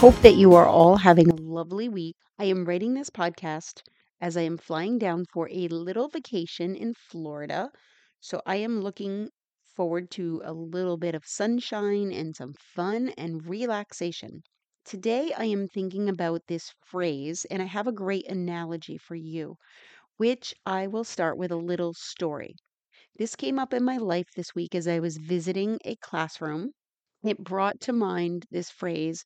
Hope that you are all having a lovely week. I am writing this podcast as I am flying down for a little vacation in Florida. So I am looking forward to a little bit of sunshine and some fun and relaxation. Today I am thinking about this phrase, and I have a great analogy for you, which I will start with a little story. This came up in my life this week as I was visiting a classroom. It brought to mind this phrase,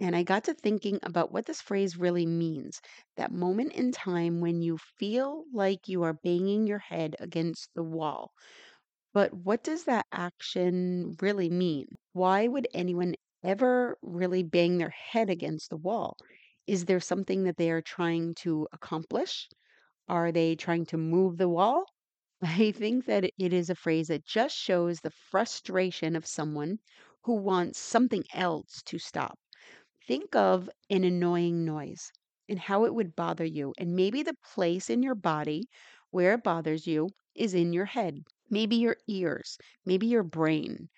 and I got to thinking about what this phrase really means. That moment in time when you feel like you are banging your head against the wall. But what does that action really mean? Why would anyone ever really bang their head against the wall? Is there something that they are trying to accomplish? Are they trying to move the wall? I think that it is a phrase that just shows the frustration of someone who wants something else to stop. Think of an annoying noise and how it would bother you, and maybe the place in your body where it bothers you is in your head, maybe your ears, maybe your brain.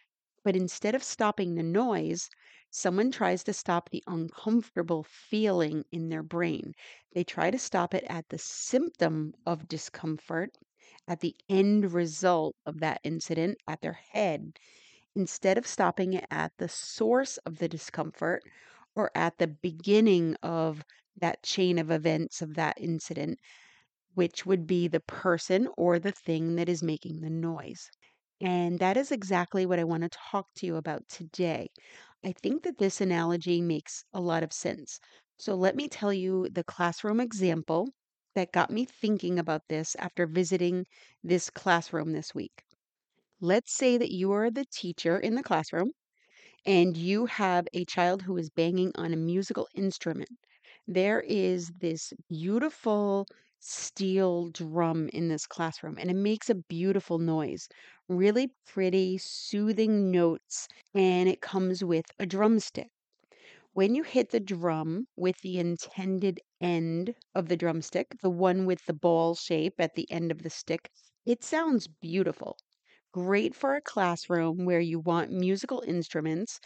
But instead of stopping the noise, someone tries to stop the uncomfortable feeling in their brain. They try to stop it at the symptom of discomfort, at the end result of that incident, at their head, instead of stopping it at the source of the discomfort or at the beginning of that chain of events of that incident, which would be the person or the thing that is making the noise. And that is exactly what I want to talk to you about today. I think that this analogy makes a lot of sense. So let me tell you the classroom example that got me thinking about this after visiting this classroom this week. Let's say that you are the teacher in the classroom and you have a child who is banging on a musical instrument. There is this beautiful steel drum in this classroom, and it makes a beautiful noise. Really pretty, soothing notes, and it comes with a drumstick. When you hit the drum with the intended end of the drumstick, the one with the ball shape at the end of the stick, it sounds beautiful. Great for a classroom where you want musical instruments,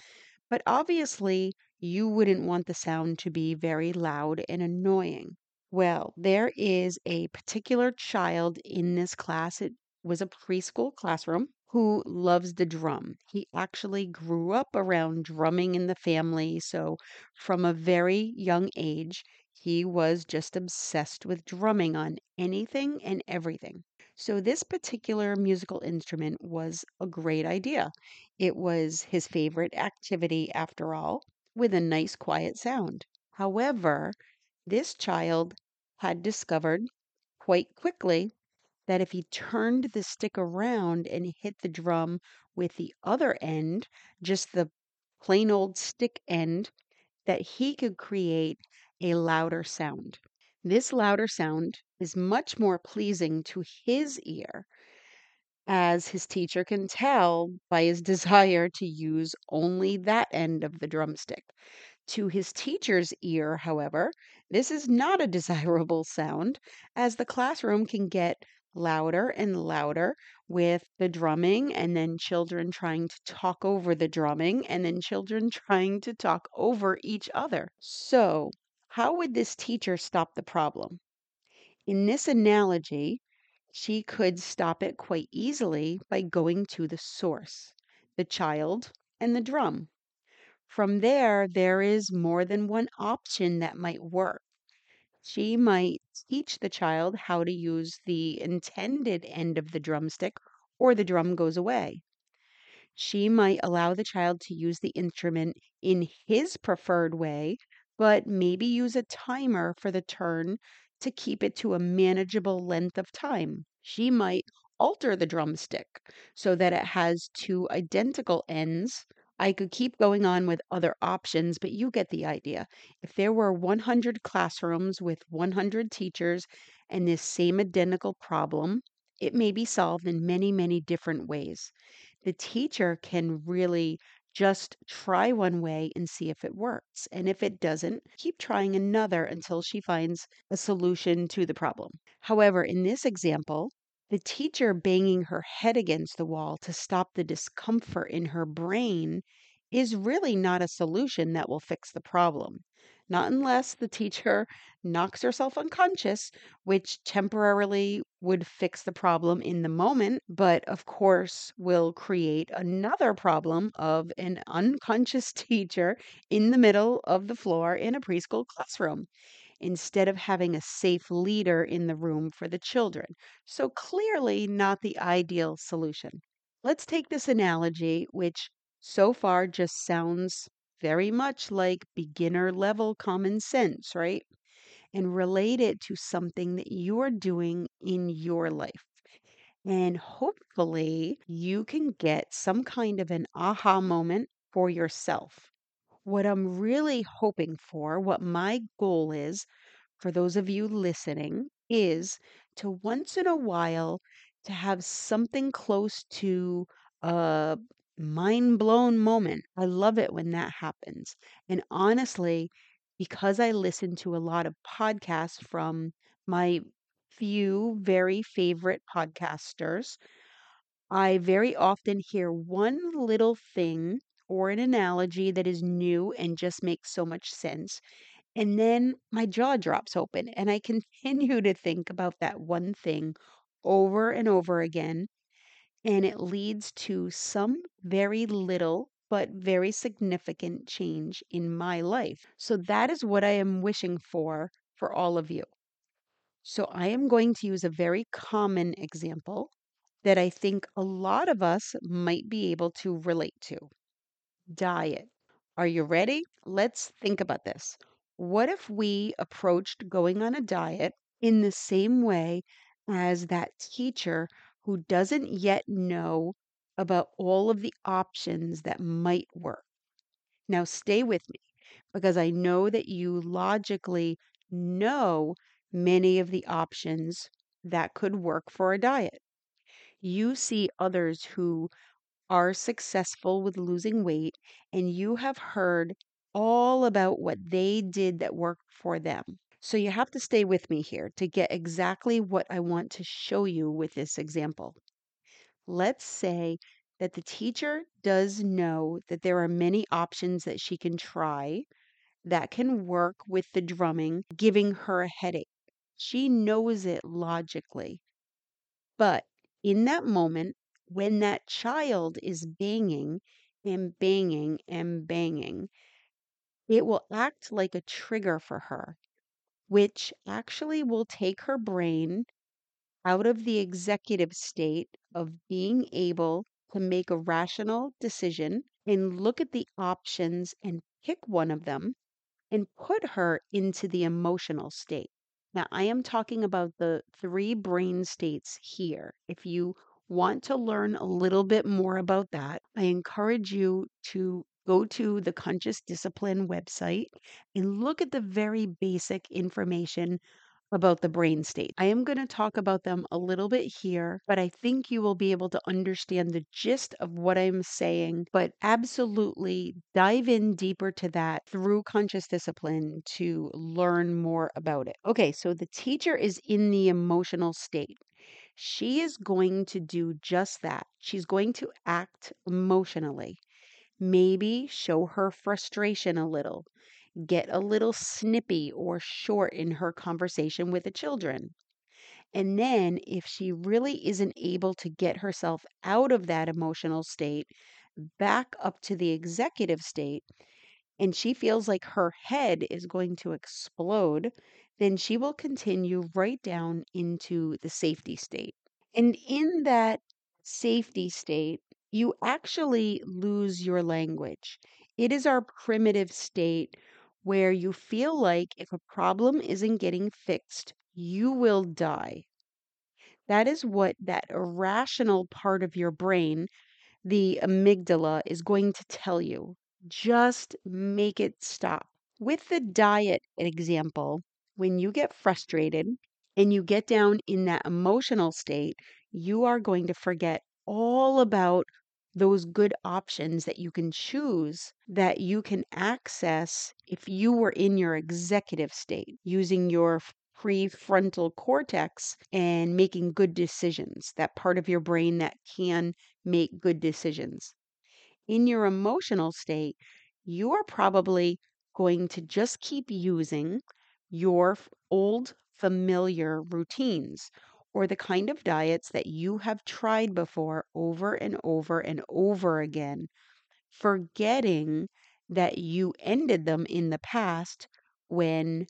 but obviously you wouldn't want the sound to be very loud and annoying. Well, there is a particular child in this class. It was a preschool classroom who loves the drum. He actually grew up around drumming in the family. So, from a very young age, he was just obsessed with drumming on anything and everything. So, this particular musical instrument was a great idea. It was his favorite activity, after all, with a nice quiet sound. However, this child had discovered quite quickly that if he turned the stick around and hit the drum with the other end, just the plain old stick end, that he could create a louder sound. This louder sound is much more pleasing to his ear, as his teacher can tell by his desire to use only that end of the drumstick. To his teacher's ear, however, this is not a desirable sound, as the classroom can get louder and louder with the drumming, and then children trying to talk over the drumming, and then children trying to talk over each other. So, how would this teacher stop the problem? In this analogy, she could stop it quite easily by going to the source, the child and the drum. From there, there is more than one option that might work. She might teach the child how to use the intended end of the drumstick, or the drum goes away. She might allow the child to use the instrument in his preferred way, but maybe use a timer for the turn to keep it to a manageable length of time. She might alter the drumstick so that it has two identical ends. I could keep going on with other options, but you get the idea. If there were 100 classrooms with 100 teachers and this same identical problem, it may be solved in many, many different ways. The teacher can really just try one way and see if it works. And if it doesn't, keep trying another until she finds a solution to the problem. However, in this example, the teacher banging her head against the wall to stop the discomfort in her brain is really not a solution that will fix the problem. Not unless the teacher knocks herself unconscious, which temporarily would fix the problem in the moment, but of course will create another problem of an unconscious teacher in the middle of the floor in a preschool classroom instead of having a safe leader in the room for the children. So clearly not the ideal solution. Let's take this analogy, which so far just sounds very much like beginner level common sense, right? And relate it to something that you're doing in your life. And hopefully, you can get some kind of an aha moment for yourself. What I'm really hoping for, what my goal is for those of you listening, is to once in a while to have something close to a mind blown moment. I love it when that happens. And honestly, because I listen to a lot of podcasts from my few very favorite podcasters, I very often hear one little thing or an analogy that is new and just makes so much sense. And then my jaw drops open and I continue to think about that one thing over and over again. And it leads to some very little but very significant change in my life. So that is what I am wishing for for all of you. So I am going to use a very common example that I think a lot of us might be able to relate to diet. Are you ready? Let's think about this. What if we approached going on a diet in the same way as that teacher who doesn't yet know about all of the options that might work? Now, stay with me because I know that you logically know many of the options that could work for a diet. You see others who are successful with losing weight, and you have heard all about what they did that worked for them. So you have to stay with me here to get exactly what I want to show you with this example. Let's say that the teacher does know that there are many options that she can try that can work with the drumming, giving her a headache. She knows it logically. But in that moment, when that child is banging and banging and banging, it will act like a trigger for her, which actually will take her brain out of the executive state of being able to make a rational decision and look at the options and pick one of them and put her into the emotional state. Now, I am talking about the three brain states here. If you want to learn a little bit more about that, I encourage you to go to the Conscious Discipline website and look at the very basic information about the brain state. I am going to talk about them a little bit here, but I think you will be able to understand the gist of what I'm saying. But absolutely dive in deeper to that through conscious discipline to learn more about it. Okay, so the teacher is in the emotional state. She is going to do just that. She's going to act emotionally. Maybe show her frustration a little get a little snippy or short in her conversation with the children. And then, if she really isn't able to get herself out of that emotional state, back up to the executive state, and she feels like her head is going to explode, then she will continue right down into the safety state. And in that safety state, you actually lose your language. It is our primitive state where you feel like if a problem isn't getting fixed, you will die. That is what that irrational part of your brain, the amygdala, is going to tell you. Just make it stop. With the diet example, when you get frustrated and you get down in that emotional state, you are going to forget all about those good options that you can choose that you can access if you were in your executive state using your prefrontal cortex and making good decisions, that part of your brain that can make good decisions. in your emotional state, you are probably going to just keep using your old familiar routines or the kind of diets that you have tried before over and over and over again, forgetting that you ended them in the past when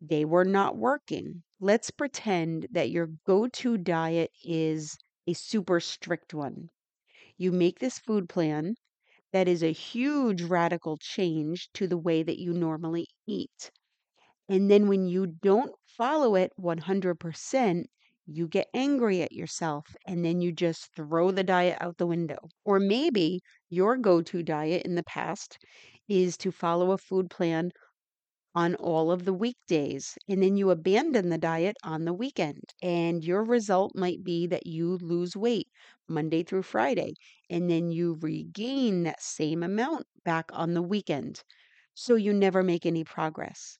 they were not working. Let's pretend that your go to diet is a super strict one. You make this food plan that is a huge radical change to the way that you normally eat. And then when you don't follow it 100%, you get angry at yourself and then you just throw the diet out the window. Or maybe your go to diet in the past is to follow a food plan on all of the weekdays and then you abandon the diet on the weekend. And your result might be that you lose weight Monday through Friday and then you regain that same amount back on the weekend. So you never make any progress.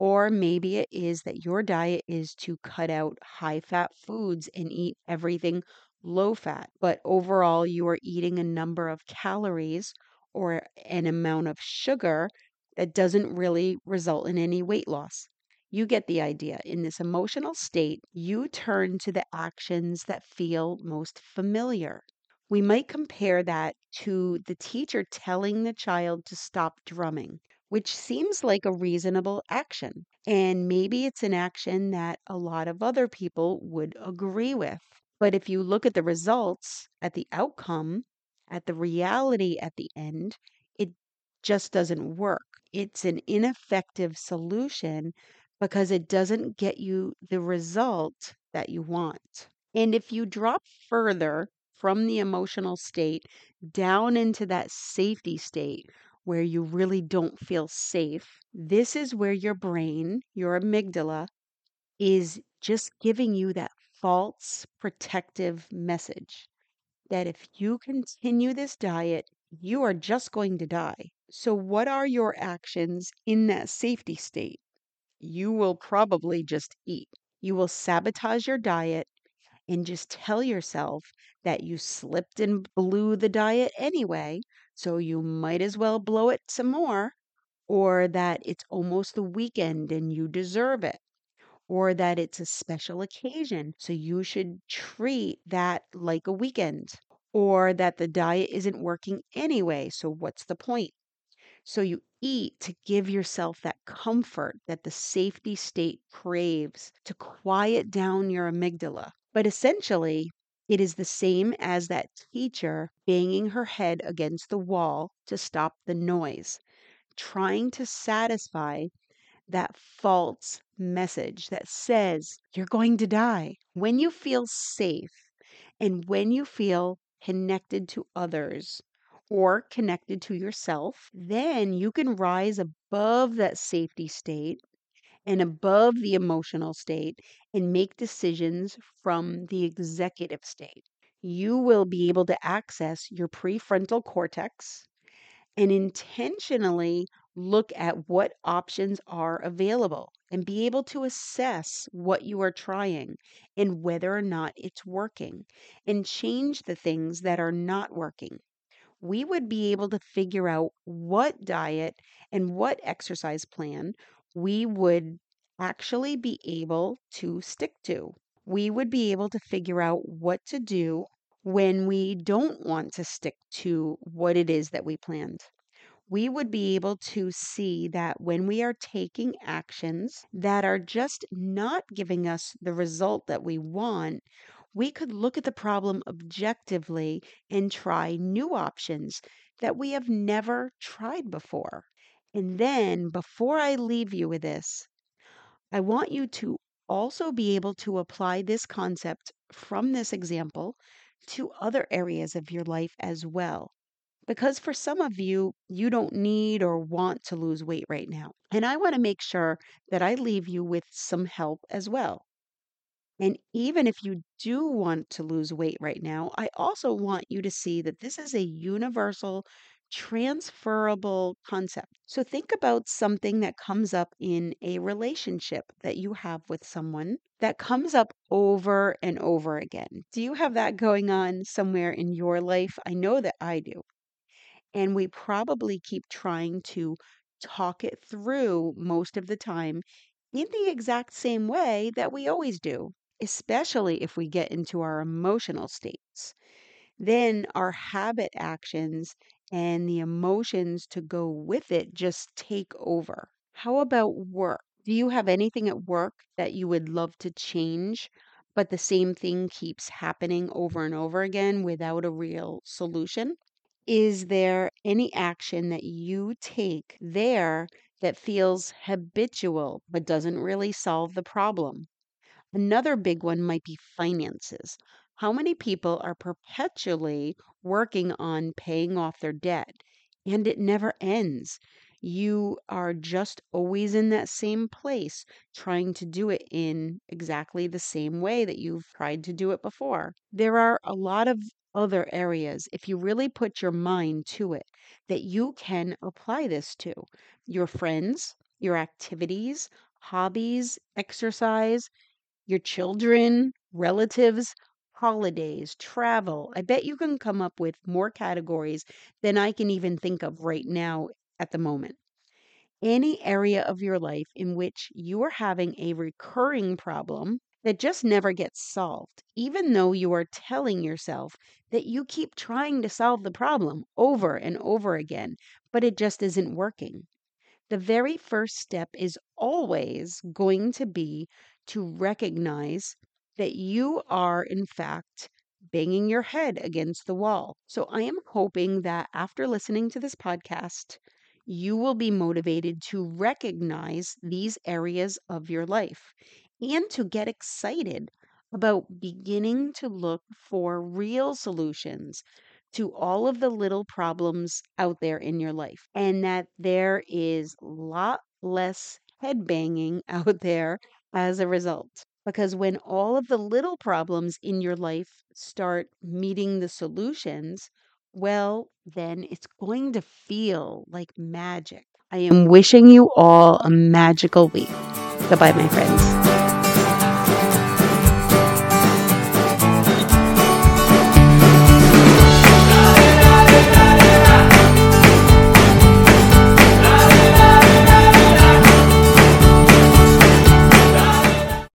Or maybe it is that your diet is to cut out high fat foods and eat everything low fat. But overall, you are eating a number of calories or an amount of sugar that doesn't really result in any weight loss. You get the idea. In this emotional state, you turn to the actions that feel most familiar. We might compare that to the teacher telling the child to stop drumming which seems like a reasonable action. And maybe it's an action that a lot of other people would agree with. But if you look at the results, at the outcome, at the reality at the end, it just doesn't work. It's an ineffective solution because it doesn't get you the result that you want. And if you drop further from the emotional state down into that safety state where you really don't feel safe, this is where your brain, your amygdala, is just giving you that false protective message that if you continue this diet, you are just going to die. So, what are your actions in that safety state? You will probably just eat. You will sabotage your diet and just tell yourself that you slipped and blew the diet anyway, so you might as well blow it some more, or that it's almost the weekend and you deserve it, or that it's a special occasion, so you should treat that like a weekend, or that the diet isn't working anyway, so what's the point? So you eat to give yourself that comfort that the safety state craves to quiet down your amygdala. But essentially, it is the same as that teacher banging her head against the wall to stop the noise, trying to satisfy that false message that says you're going to die. When you feel safe and when you feel connected to others or connected to yourself, then you can rise above that safety state and above the emotional state and make decisions from the executive state. You will be able to access your prefrontal cortex and intentionally look at what options are available and be able to assess what you are trying and whether or not it's working and change the things that are not working we would be able to figure out what diet and what exercise plan we would actually be able to stick to. We would be able to figure out what to do when we don't want to stick to what it is that we planned. We would be able to see that when we are taking actions that are just not giving us the result that we want, we could look at the problem objectively and try new options that we have never tried before. And then, before I leave you with this, I want you to also be able to apply this concept from this example to other areas of your life as well. Because for some of you, you don't need or want to lose weight right now. And I want to make sure that I leave you with some help as well. And even if you do want to lose weight right now, I also want you to see that this is a universal, transferable concept. So think about something that comes up in a relationship that you have with someone that comes up over and over again. Do you have that going on somewhere in your life? I know that I do. And we probably keep trying to talk it through most of the time in the exact same way that we always do, especially if we get into our emotional states. Then our habit actions and the emotions to go with it just take over. How about work? Do you have anything at work that you would love to change, but the same thing keeps happening over and over again without a real solution? Is there any action that you take there that feels habitual but doesn't really solve the problem? Another big one might be finances. How many people are perpetually working on paying off their debt and it never ends? You are just always in that same place, trying to do it in exactly the same way that you've tried to do it before. There are a lot of other areas, if you really put your mind to it, that you can apply this to your friends, your activities, hobbies, exercise your children, relatives, holidays, travel. I bet you can come up with more categories than I can even think of right now at the moment. Any area of your life in which you are having a recurring problem that just never gets solved, even though you are telling yourself that you keep trying to solve the problem over and over again, but it just isn't working the very first step is always going to be to recognize that you are, in fact, banging your head against the wall. So I am hoping that after listening to this podcast, you will be motivated to recognize these areas of your life and to get excited about beginning to look for real solutions to all of the little problems out there in your life and that there is a lot less head banging out there as a result. Because when all of the little problems in your life start meeting the solutions, well, then it's going to feel like magic. I am wishing you all a magical week. Goodbye, my friends.